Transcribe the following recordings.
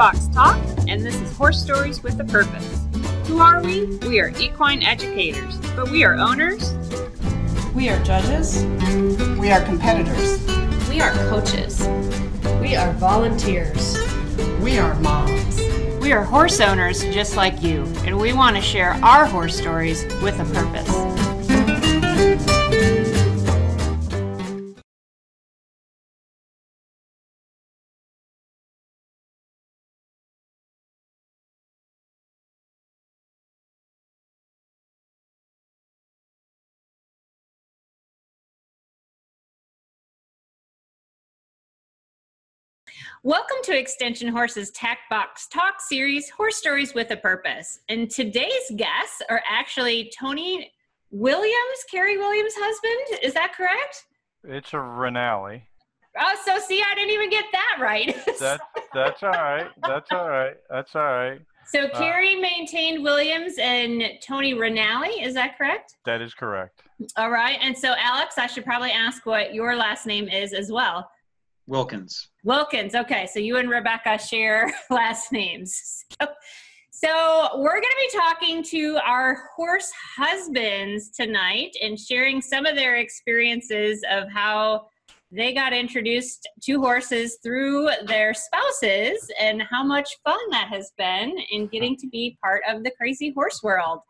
Box Talk, and this is Horse Stories with a Purpose. Who are we? We are equine educators, but we are owners. We are judges. We are competitors. We are coaches. We are volunteers. We are moms. We are horse owners just like you, and we want to share our horse stories with a purpose. Welcome to Extension Horses Tack Box Talk Series Horse Stories with a Purpose. And today's guests are actually Tony Williams, Carrie Williams' husband. Is that correct? It's a Renali. Oh, so see, I didn't even get that right. That's that's all right. That's all right. That's all right. so uh, Carrie maintained Williams and Tony Renali. Is that correct? That is correct. All right. And so, Alex, I should probably ask what your last name is as well. Wilkins. Wilkins. Okay, so you and Rebecca share last names. So, so we're going to be talking to our horse husbands tonight and sharing some of their experiences of how they got introduced to horses through their spouses and how much fun that has been in getting to be part of the crazy horse world.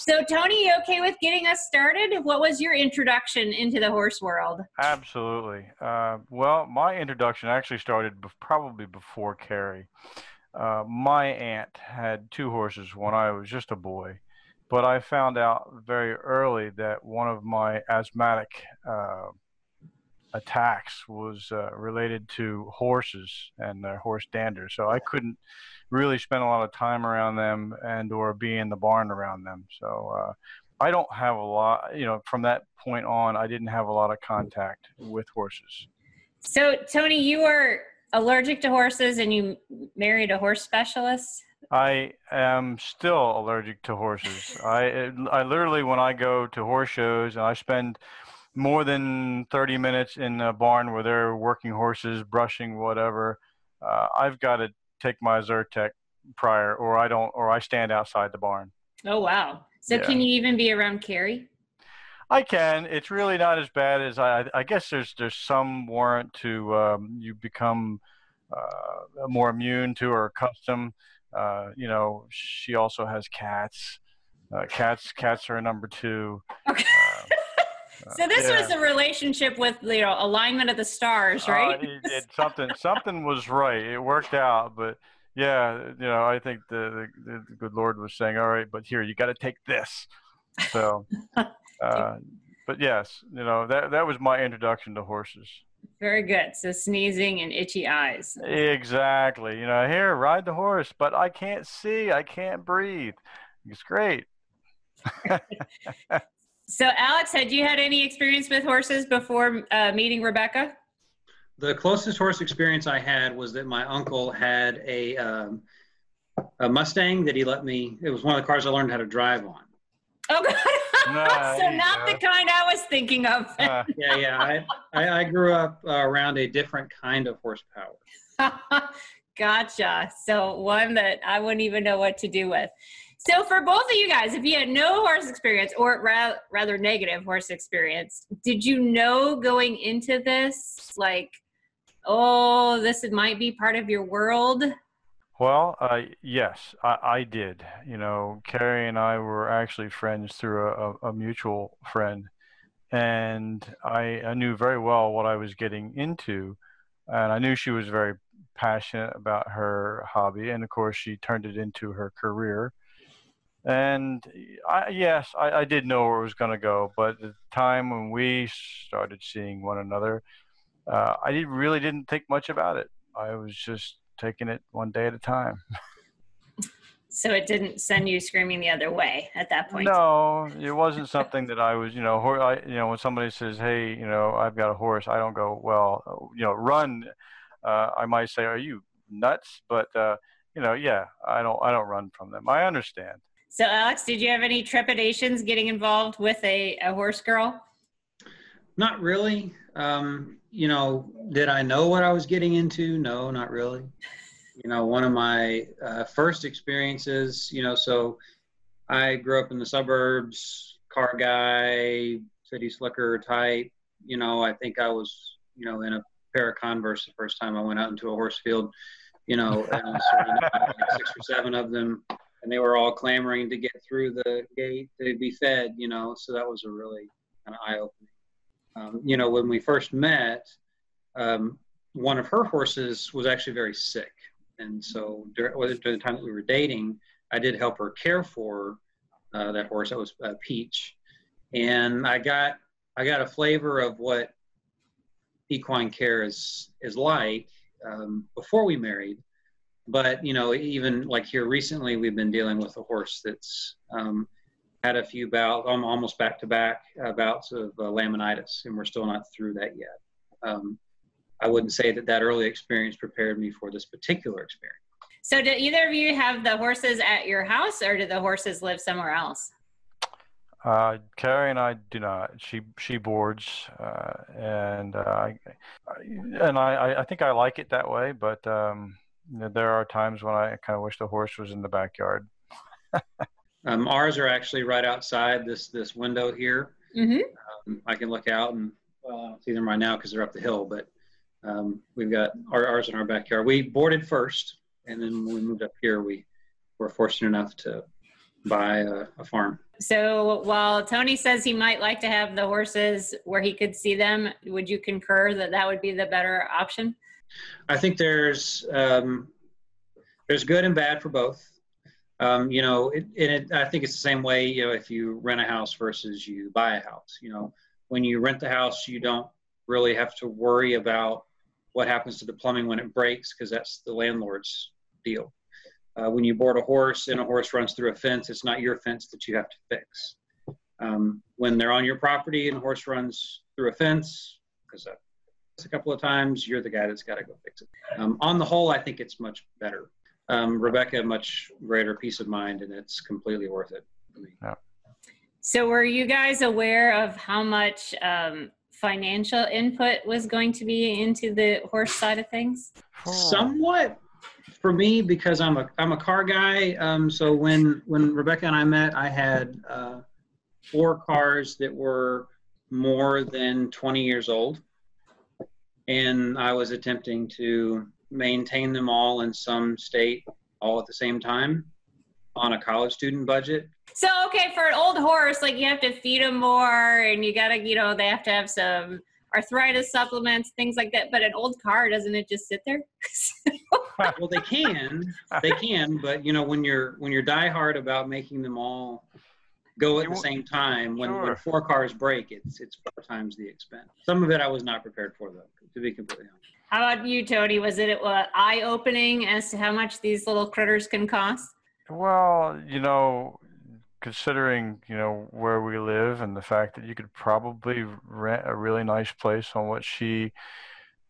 So, Tony, you okay with getting us started? What was your introduction into the horse world? Absolutely. Uh, well, my introduction actually started bef- probably before Carrie. Uh, my aunt had two horses when I was just a boy, but I found out very early that one of my asthmatic uh, attacks was uh, related to horses and horse dander. So I couldn't really spend a lot of time around them and or be in the barn around them. So uh, I don't have a lot, you know, from that point on, I didn't have a lot of contact with horses. So, Tony, you are allergic to horses and you married a horse specialist? I am still allergic to horses. I I literally when I go to horse shows and I spend more than 30 minutes in a barn where they're working horses, brushing whatever, uh, I've got to take my Zyrtec prior or I don't or I stand outside the barn. Oh, wow. So, Yeah. can you even be around Carrie? I can. It's really not as bad as I. I guess there's there's some warrant to um, you become uh, more immune to or accustomed. Uh, you know, she also has cats. Uh, cats cats are a number two. Okay. Uh, So, this yeah. was a relationship with, you know, alignment of the stars, Uh, right? it, it, something something was right. It worked out, but yeah, you know, I think the the, the good Lord was saying, all right, but here you got to take this. So, uh, but yes, you know that that was my introduction to horses. Very good. So, sneezing and itchy eyes. Exactly. You know, here ride the horse, but I can't see, I can't breathe. It's great. So, Alex, had you had any experience with horses before uh, meeting Rebecca? The closest horse experience I had was that my uncle had a, um, a Mustang that he let me. It was one of the cars I learned how to drive on. Oh, God. Nah, so, not go. the kind I was thinking of. Uh, Yeah, yeah. I, I, I grew up uh, around a different kind of horsepower. gotcha. So one that I wouldn't even know what to do with. So for both of you guys, if you had no horse experience or ra- rather negative horse experience, did you know going into this like, oh, this might be part of your world? Well, uh, yes, I, I did. You know, Carrie and I were actually friends through a, a, mutual friend, and I, I knew very well what I was getting into, and I knew she was very passionate about her hobby, and of course, she turned it into her career. And I, yes, I, I did know where it was going to go, but the time when we started seeing one another, uh, I did, really didn't think much about it. I was just taking it one day at a time. So it didn't send you screaming the other way at that point. No, it wasn't something that I was, you know, hor- I, you know, when somebody says, "Hey, you know, I've got a horse," I don't go, "Well, you know, run." Uh, I might say, "Are you nuts?" But uh, you know, yeah, I don't, I don't run from them. I understand. So Alex, did you have any trepidations getting involved with a, a horse girl? Not really. Um, you know, did I know what I was getting into? No, not really. you know, one of my uh, first experiences, you know, so I grew up in the suburbs, car guy, city slicker type. You know, I think I was, you know, in a pair of Converse the first time I went out into a horse field, you know, and six or seven of them, and they were all clamoring to get through the gate to be fed, you know, so that was a really kind of eye opening. Um, you know, when we first met, um, one of her horses was actually very sick. And so during, during, the time that we were dating, I did help her care for uh, that horse. That was uh, Peach. And I got I got a flavor of what equine care is is like um, before we married. But you know, even like here recently, we've been dealing with a horse that's um, had a few bouts, almost back to back bouts of uh, laminitis, and we're still not through that yet. Um, I wouldn't say that that early experience prepared me for this particular experience. So, do either of you have the horses at your house, or do the horses live somewhere else? Uh, Carrie and I do not. She she boards, uh, and uh, I, and I I think I like it that way. But um, there are times when I kind of wish the horse was in the backyard. um, ours are actually right outside this this window here. Mm-hmm. Um, I can look out and well, I don't see them right now because they're up the hill. But um, we've got our, ours in our backyard. We boarded first, and then when we moved up here, we were fortunate enough to buy a, a farm. So while Tony says he might like to have the horses where he could see them, would you concur that that would be the better option? I think there's um, there's good and bad for both. Um, you know, it, it, I think it's the same way. You know, if you rent a house versus you buy a house. You know, when you rent the house, you don't really have to worry about what happens to the plumbing when it breaks because that's the landlord's deal. Uh, when you board a horse and a horse runs through a fence, it's not your fence that you have to fix. Um, when they're on your property and a horse runs through a fence, because a couple of times, you're the guy that's got to go fix it. Um, on the whole, I think it's much better. Um, Rebecca, much greater peace of mind, and it's completely worth it for me. Yeah. So, were you guys aware of how much um, financial input was going to be into the horse side of things? Somewhat for me because I'm a I'm a car guy. Um, so when when Rebecca and I met, I had uh, four cars that were more than 20 years old, and I was attempting to maintain them all in some state all at the same time on a college student budget. So okay, for an old horse, like you have to feed them more, and you gotta, you know, they have to have some arthritis supplements, things like that. But an old car, doesn't it just sit there? well, they can, they can, but you know, when you're when you're diehard about making them all go at the same time, when, sure. when four cars break, it's it's four times the expense. Some of it I was not prepared for, though, to be completely honest. How about you, Tony? Was it uh, eye opening as to how much these little critters can cost? Well, you know, considering you know where we live and the fact that you could probably rent a really nice place on what she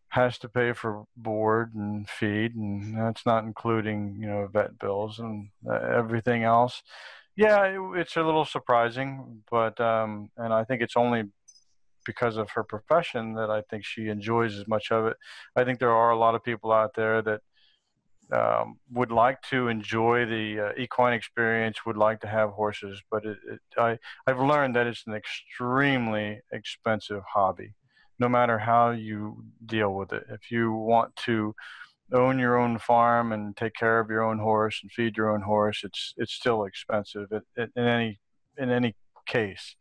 has to pay for board and feed and that's not including you know vet bills and uh, everything else yeah it, it's a little surprising but um and i think it's only because of her profession that i think she enjoys as much of it i think there are a lot of people out there that um, would like to enjoy the uh, equine experience, would like to have horses, but it, it, I, I've learned that it's an extremely expensive hobby, no matter how you deal with it. If you want to own your own farm and take care of your own horse and feed your own horse, it's it's still expensive It in any in any case.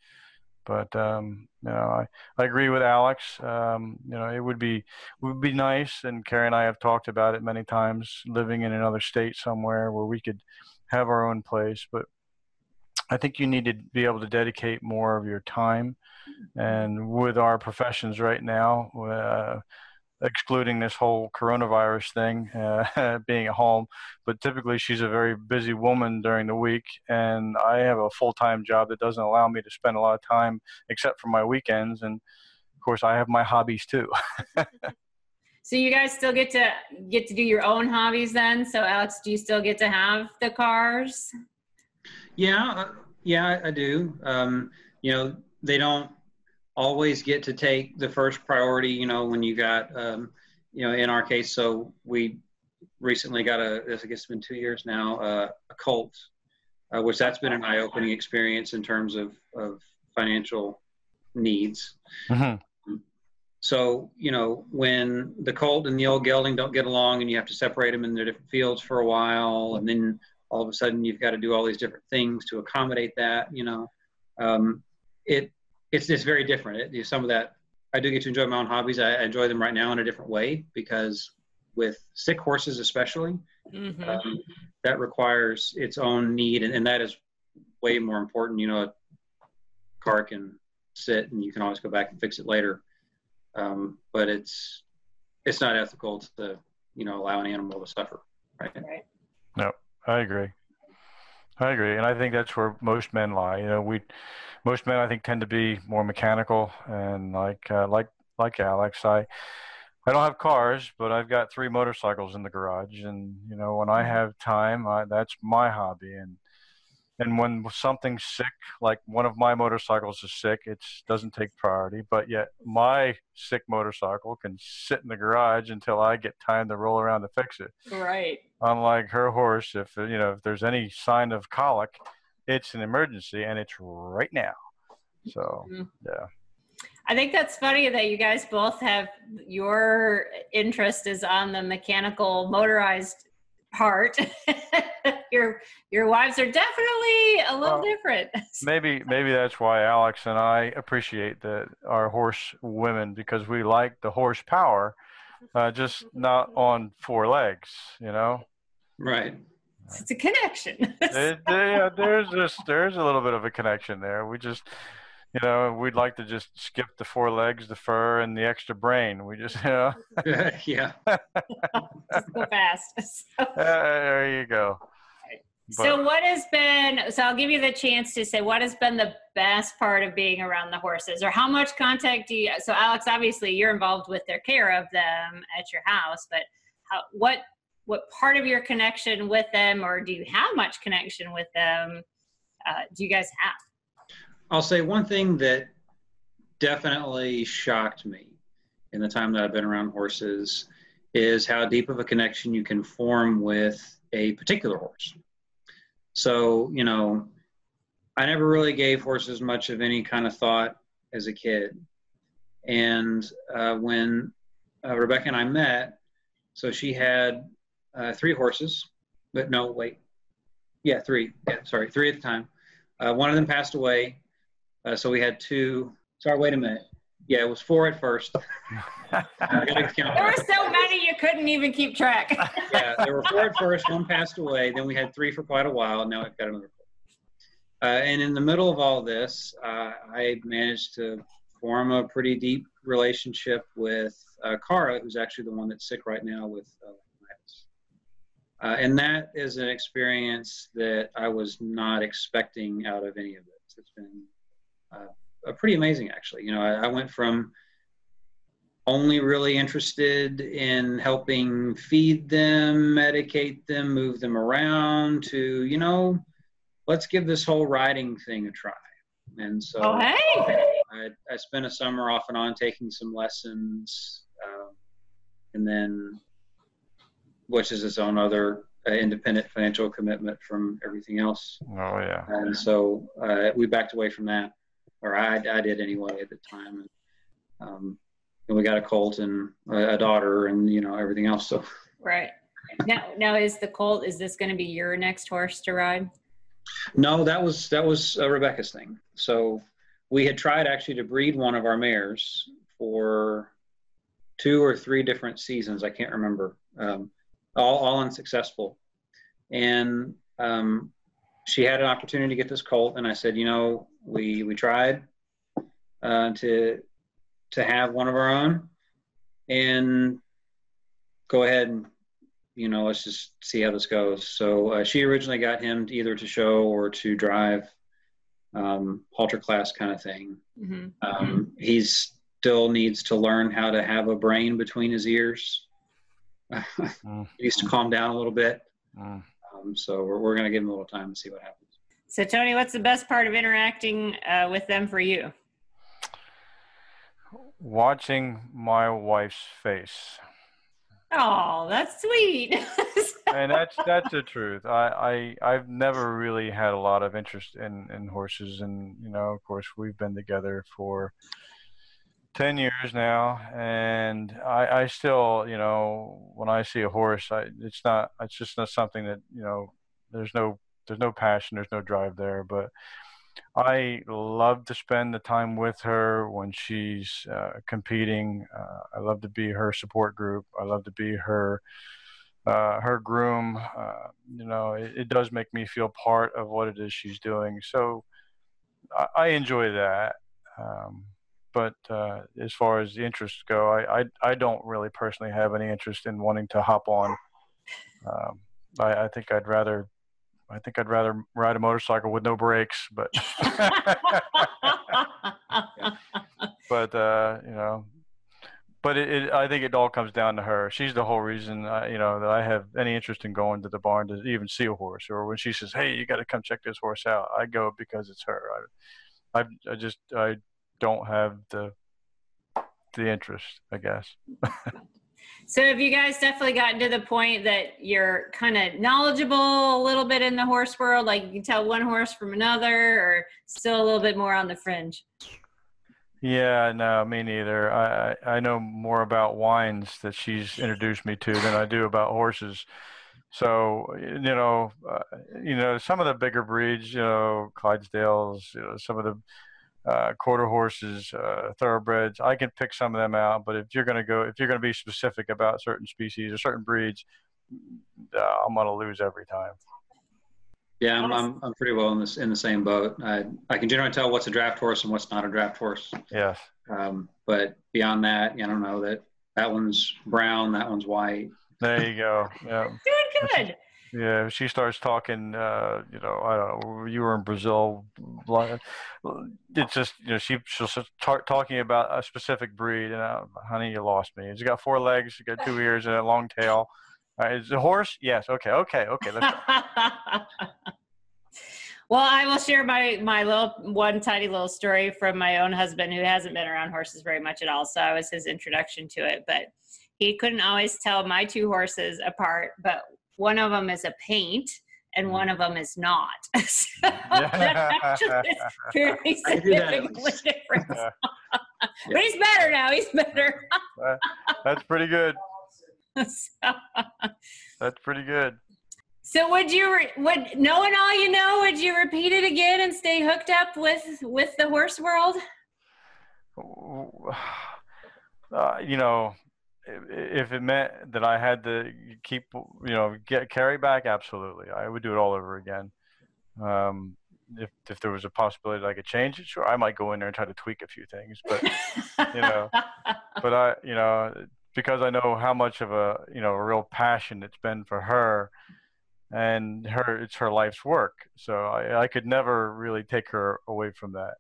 But um, you know, I, I agree with Alex. Um, you know, it would be would be nice, and Carrie and I have talked about it many times, living in another state somewhere where we could have our own place. But I think you need to be able to dedicate more of your time. And with our professions right now, uh, excluding this whole coronavirus thing, uh, being at home. But typically, she's a very busy woman during the week, and I have a full time job that doesn't allow me to spend a lot of time except for my weekends. And of course, I have my hobbies too. so you guys still get to get to do your own hobbies then? So Alex, do you still get to have the cars? Yeah, uh, yeah, I do. Um, you know, they don't always get to take the first priority, you know, when you got, um, you know, in our case, so we recently got a, I guess it's been two years now, uh, a colt, uh, which that's been an eye-opening experience in terms of, of financial needs. Mm-hmm. So, you know, when the colt and the old gelding don't get along and you have to separate them in their different fields for a while, and then all of a sudden you've got to do all these different things to accommodate that, you know, um, it, it's, it's very different. It, some of that, I do get to enjoy my own hobbies. I, I enjoy them right now in a different way because with sick horses, especially, Mhm. um, that requires its own need, and, and that is way more important. You know, a car can sit, and you can always go back and fix it later, um, but it's it's not ethical to you know allow an animal to suffer, right? Right. I agree. I agree, and I think that's where most men lie. You know, we most men I think tend to be more mechanical and like uh, like like Alex. I I don't have cars, but I've got three motorcycles in the garage, and you know when I have time, I, that's my hobby. And and when something's sick, like one of my motorcycles is sick, it doesn't take priority. But yet my sick motorcycle can sit in the garage until I get time to roll around to fix it Right. unlike her horse if you know if there's any sign of colic it's an emergency and it's right now so Mhm. yeah I think that's funny that you guys both have your interest is on the mechanical motorized part. your your wives are definitely a little Well, different. maybe maybe that's why alex and i appreciate that our horse women because we like the horsepower uh, just not on four legs you know Right. it's a connection. It- yeah, there's just there's a little bit of a connection there we just you know we'd like to just skip the four legs the fur and the extra brain we just you know yeah. Just go fast. So, Uh, there you go. So what has been so I'll give you the chance to say what has been the best part of being around the horses or how much contact do you so Alex obviously you're involved with their care of them at your house but how, what what part of your connection with them or do you have much connection with them uh, do you guys have I'll say one thing that definitely shocked me in the time that I've been around horses is how deep of a connection you can form with a particular horse. So, you know, I never really gave horses much of any kind of thought as a kid. And uh, when uh, Rebecca and I met, so she had uh, three horses, but no, wait. Yeah, three. Yeah, sorry, three at the time. Uh, one of them passed away. Uh, so we had two. Sorry, wait a minute. Yeah, it was four at first. I gotta count there were so many you couldn't even keep track yeah, there were four at first. One passed away. Then we had three for quite a while. Now I've got another four. Uh, and in the middle of all this, uh, I managed to form a pretty deep relationship with uh, Cara, who's actually the one that's sick right now with uh, laminitis. Uh, and that is an experience that I was not expecting out of any of this. It's been uh, pretty amazing, actually. You know, I, I went from only really interested in helping feed them, medicate them, move them around to, you know, let's give this whole riding thing a try. And so oh hey I, I spent a summer off and on taking some lessons, um, and then, which is its own other uh, independent financial commitment from everything else. Oh yeah. And so uh, we backed away from that, or I, I did anyway at the time. And, um, and we got a colt and a, a daughter, and you know everything else. So right now now is the colt is this going to be your next horse to ride no, that was that was uh, Rebecca's thing. So we had tried actually to breed one of our mares for two or three different seasons. I can't remember. Um, all all unsuccessful, and um, she had an opportunity to get this colt, and I said, you know, we we tried uh, to to have one of our own, and go ahead and you know let's just see how this goes. So uh, she originally got him to either to show or to drive, um, halter class kind of thing. mm-hmm. Um, he still needs to learn how to have a brain between his ears. He needs to calm down a little bit. Um, so we're, we're going to give them a little time and see what happens. So, Tony, what's the best part of interacting uh, with them for you? Watching my wife's face. Oh, that's sweet. and that's that's the truth. I, I I've never really had a lot of interest in in horses, and you know, of course, we've been together for ten years now, and I I still you know when I see a horse, I it's not it's just not something that you know there's no there's no passion, there's no drive there, but I love to spend the time with her when she's uh, competing. Uh, I love to be her support group. I love to be her uh, her groom. Uh, you know, it, it, does make me feel part of what it is she's doing. So I, I enjoy that. Um, but uh, as far as the interests go, I, I, I don't really personally have any interest in wanting to hop on. Um, I, I think I'd rather I think I'd rather ride a motorcycle with no brakes, but but uh, you know, but it, it, I think it all comes down to her. She's the whole reason, I, you know, that I have any interest in going to the barn to even see a horse. Or when she says, "Hey, you got to come check this horse out," I go because it's her. I, I, I just I don't have the the interest, I guess. So have you guys definitely gotten to the point that you're kind of knowledgeable a little bit in the horse world? Like you can tell one horse from another or still a little bit more on the fringe? Yeah, no, me neither. I, I know more about wines that she's introduced me to than I do about horses. So you know, uh, you know, some of the bigger breeds, you know, Clydesdales, you know, some of the uh, quarter horses, uh, thoroughbreds. I can pick some of them out, but if you're going to go, if you're going to be specific about certain species or certain breeds, uh, I'm going to lose every time. Yeah, I'm, I'm, I'm pretty well in this in the same boat. I I can generally tell what's a draft horse and what's not a draft horse. Yes. Um, but beyond that, I don't know that that one's brown, that one's white. There you go. Yeah. Doing good. Yeah, she starts talking. Uh, you know, I don't know. You were in Brazil. It's just you know she she'll start talking about a specific breed, and uh, honey, you lost me. It's got four legs, you got two ears, and a long tail. Uh, is it a horse? Yes. Okay. Okay. Okay. Let's well, I will share my my little one tiny little story from my own husband, who hasn't been around horses very much at all. So I was his introduction to it, but he couldn't always tell my two horses apart. But one of them is a paint and one mm. of them is not. so that actually is fairly significantly different. but he's better now. He's better. That's pretty good. So, That's pretty good. So would you re- would knowing all you know, would you repeat it again and stay hooked up with with the horse world? Uh, you know, if it meant that I had to keep, you know, get Carrie back, absolutely, I would do it all over again. Um, if if there was a possibility that I could change it, sure, I might go in there and try to tweak a few things. But you know, but I, you know, because I know how much of a you know a real passion it's been for her, and her it's her life's work. So I, I could never really take her away from that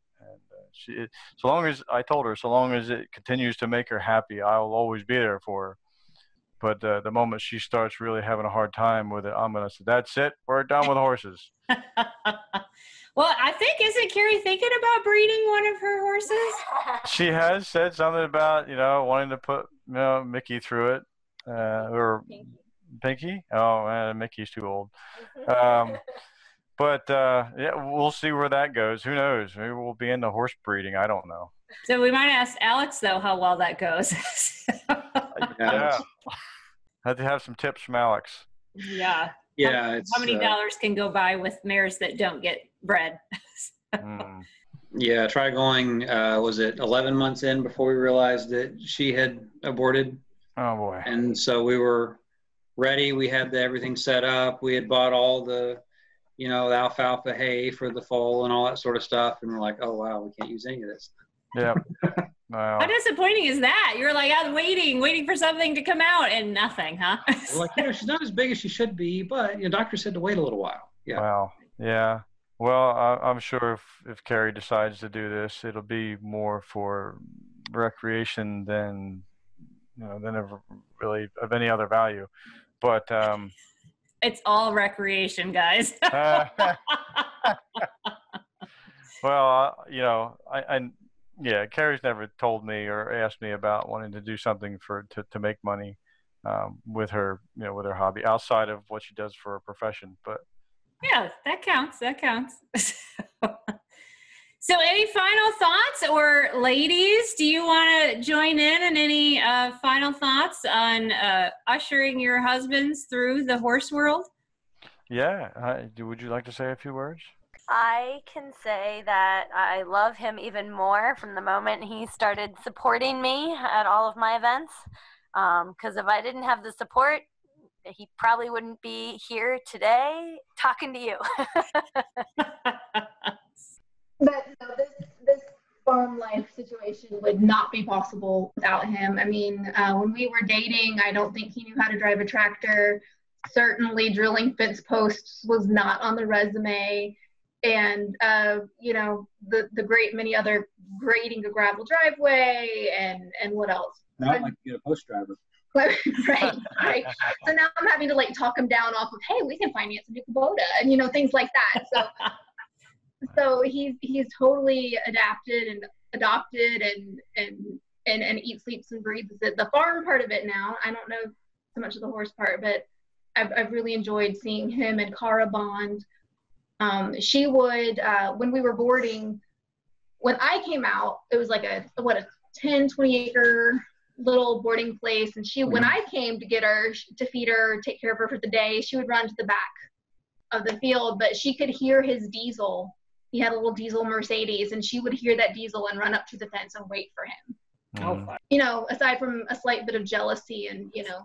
she, so long as I told her, so long as it continues to make her happy, I'll always be there for her. But uh, the moment she starts really having a hard time with it, I'm gonna say, "That's it. We're done with horses." well, I think isn't Carrie thinking about breeding one of her horses? She has said something about you know wanting to put you know Mickey through it, uh, or Pinky. Pinky? Oh, man, Mickey's too old. Um, but uh, yeah, we'll see where that goes. Who knows? Maybe we'll be into horse breeding. I don't know. So we might ask Alex though how well that goes. yeah, had to have some tips from Alex. Yeah. Yeah. How, how many uh, dollars can go by with mares that don't get bred? mm. Yeah, try going. Uh, was it 11 months in before we realized that she had aborted? Oh boy! And so we were ready. We had the, everything set up. We had bought all the you know, the alfalfa hay for the fall and all that sort of stuff. And we're like, oh, wow, we can't use any of this. Yeah. Wow. How disappointing is that? You're like, I was waiting, waiting for something to come out and nothing, huh? like, you know, she's not as big as she should be, but you know, doctor said to wait a little while. Yeah. Wow. Yeah. Well, I, am sure if, if Carrie decides to do this, it'll be more for recreation than, you know, than of really of any other value. But, um, it's all recreation, guys. well, uh, you know, I, I, yeah, Carrie's never told me or asked me about wanting to do something for to, to make money. um, with her, you know, with her hobby outside of what she does for a profession. But yeah, that counts. That counts. so, any final thoughts, or ladies, do you want to join in and any uh, final thoughts on uh, ushering your husbands through the horse world? Yeah, uh, would you like to say a few words? I can say that I love him even more from the moment he started supporting me at all of my events. Because um, if I didn't have the support, he probably wouldn't be here today talking to you. but no, this this farm life situation would not be possible without him. I mean, uh, when we were dating, I don't think he knew how to drive a tractor. Certainly, drilling fence posts was not on the resume and uh, you know the the great many other grading a gravel driveway and and what else? Now I'd like to get a post driver. right, right. So now I'm having to like talk him down off of, hey, we can finance a new Kubota and you know things like that. So, so he's he's totally adapted and adopted and and and and eats, sleeps, and breathes it. The farm part of it now. I don't know so much of the horse part, but I've I've really enjoyed seeing him and Cara bond um, she would uh, when we were boarding when i came out it was like a what a 10 20 acre little boarding place and she when mm-hmm. i came to get her to feed her take care of her for the day she would run to the back of the field but she could hear his diesel he had a little diesel mercedes and she would hear that diesel and run up to the fence and wait for him mm-hmm. you know aside from a slight bit of jealousy and you know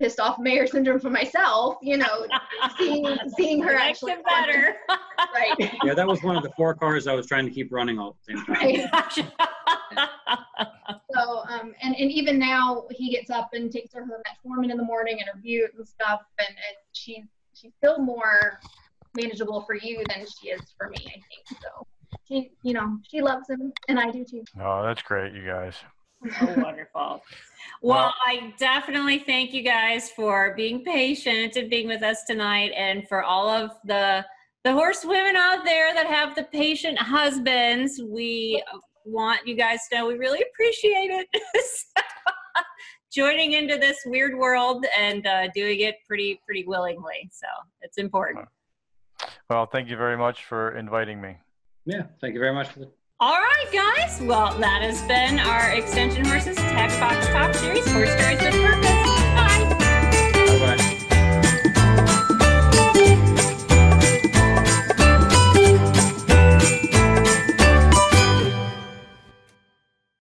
pissed off mare syndrome for myself, you know, seeing seeing her actually better. right. Yeah, that was one of the four cars I was trying to keep running all the same time. Right. so um and, and even now he gets up and takes her home at Foreman in the morning and her bute and stuff and, and she's she's still more manageable for you than she is for me, I think. So she you know, she loves him and I do too. Oh, that's great, you guys. Oh, wonderful. Well, I definitely thank you guys for being patient and being with us tonight, and for all of the the horse women out there that have the patient husbands. We want you guys to know we really appreciate it. Joining into this weird world and uh, doing it pretty pretty willingly, so it's important. Well, thank you very much for inviting me. Yeah, thank you very much for the all right, guys. Well, that has been our Extension Horses Tack Box Talk series, Horse Stories with Purpose.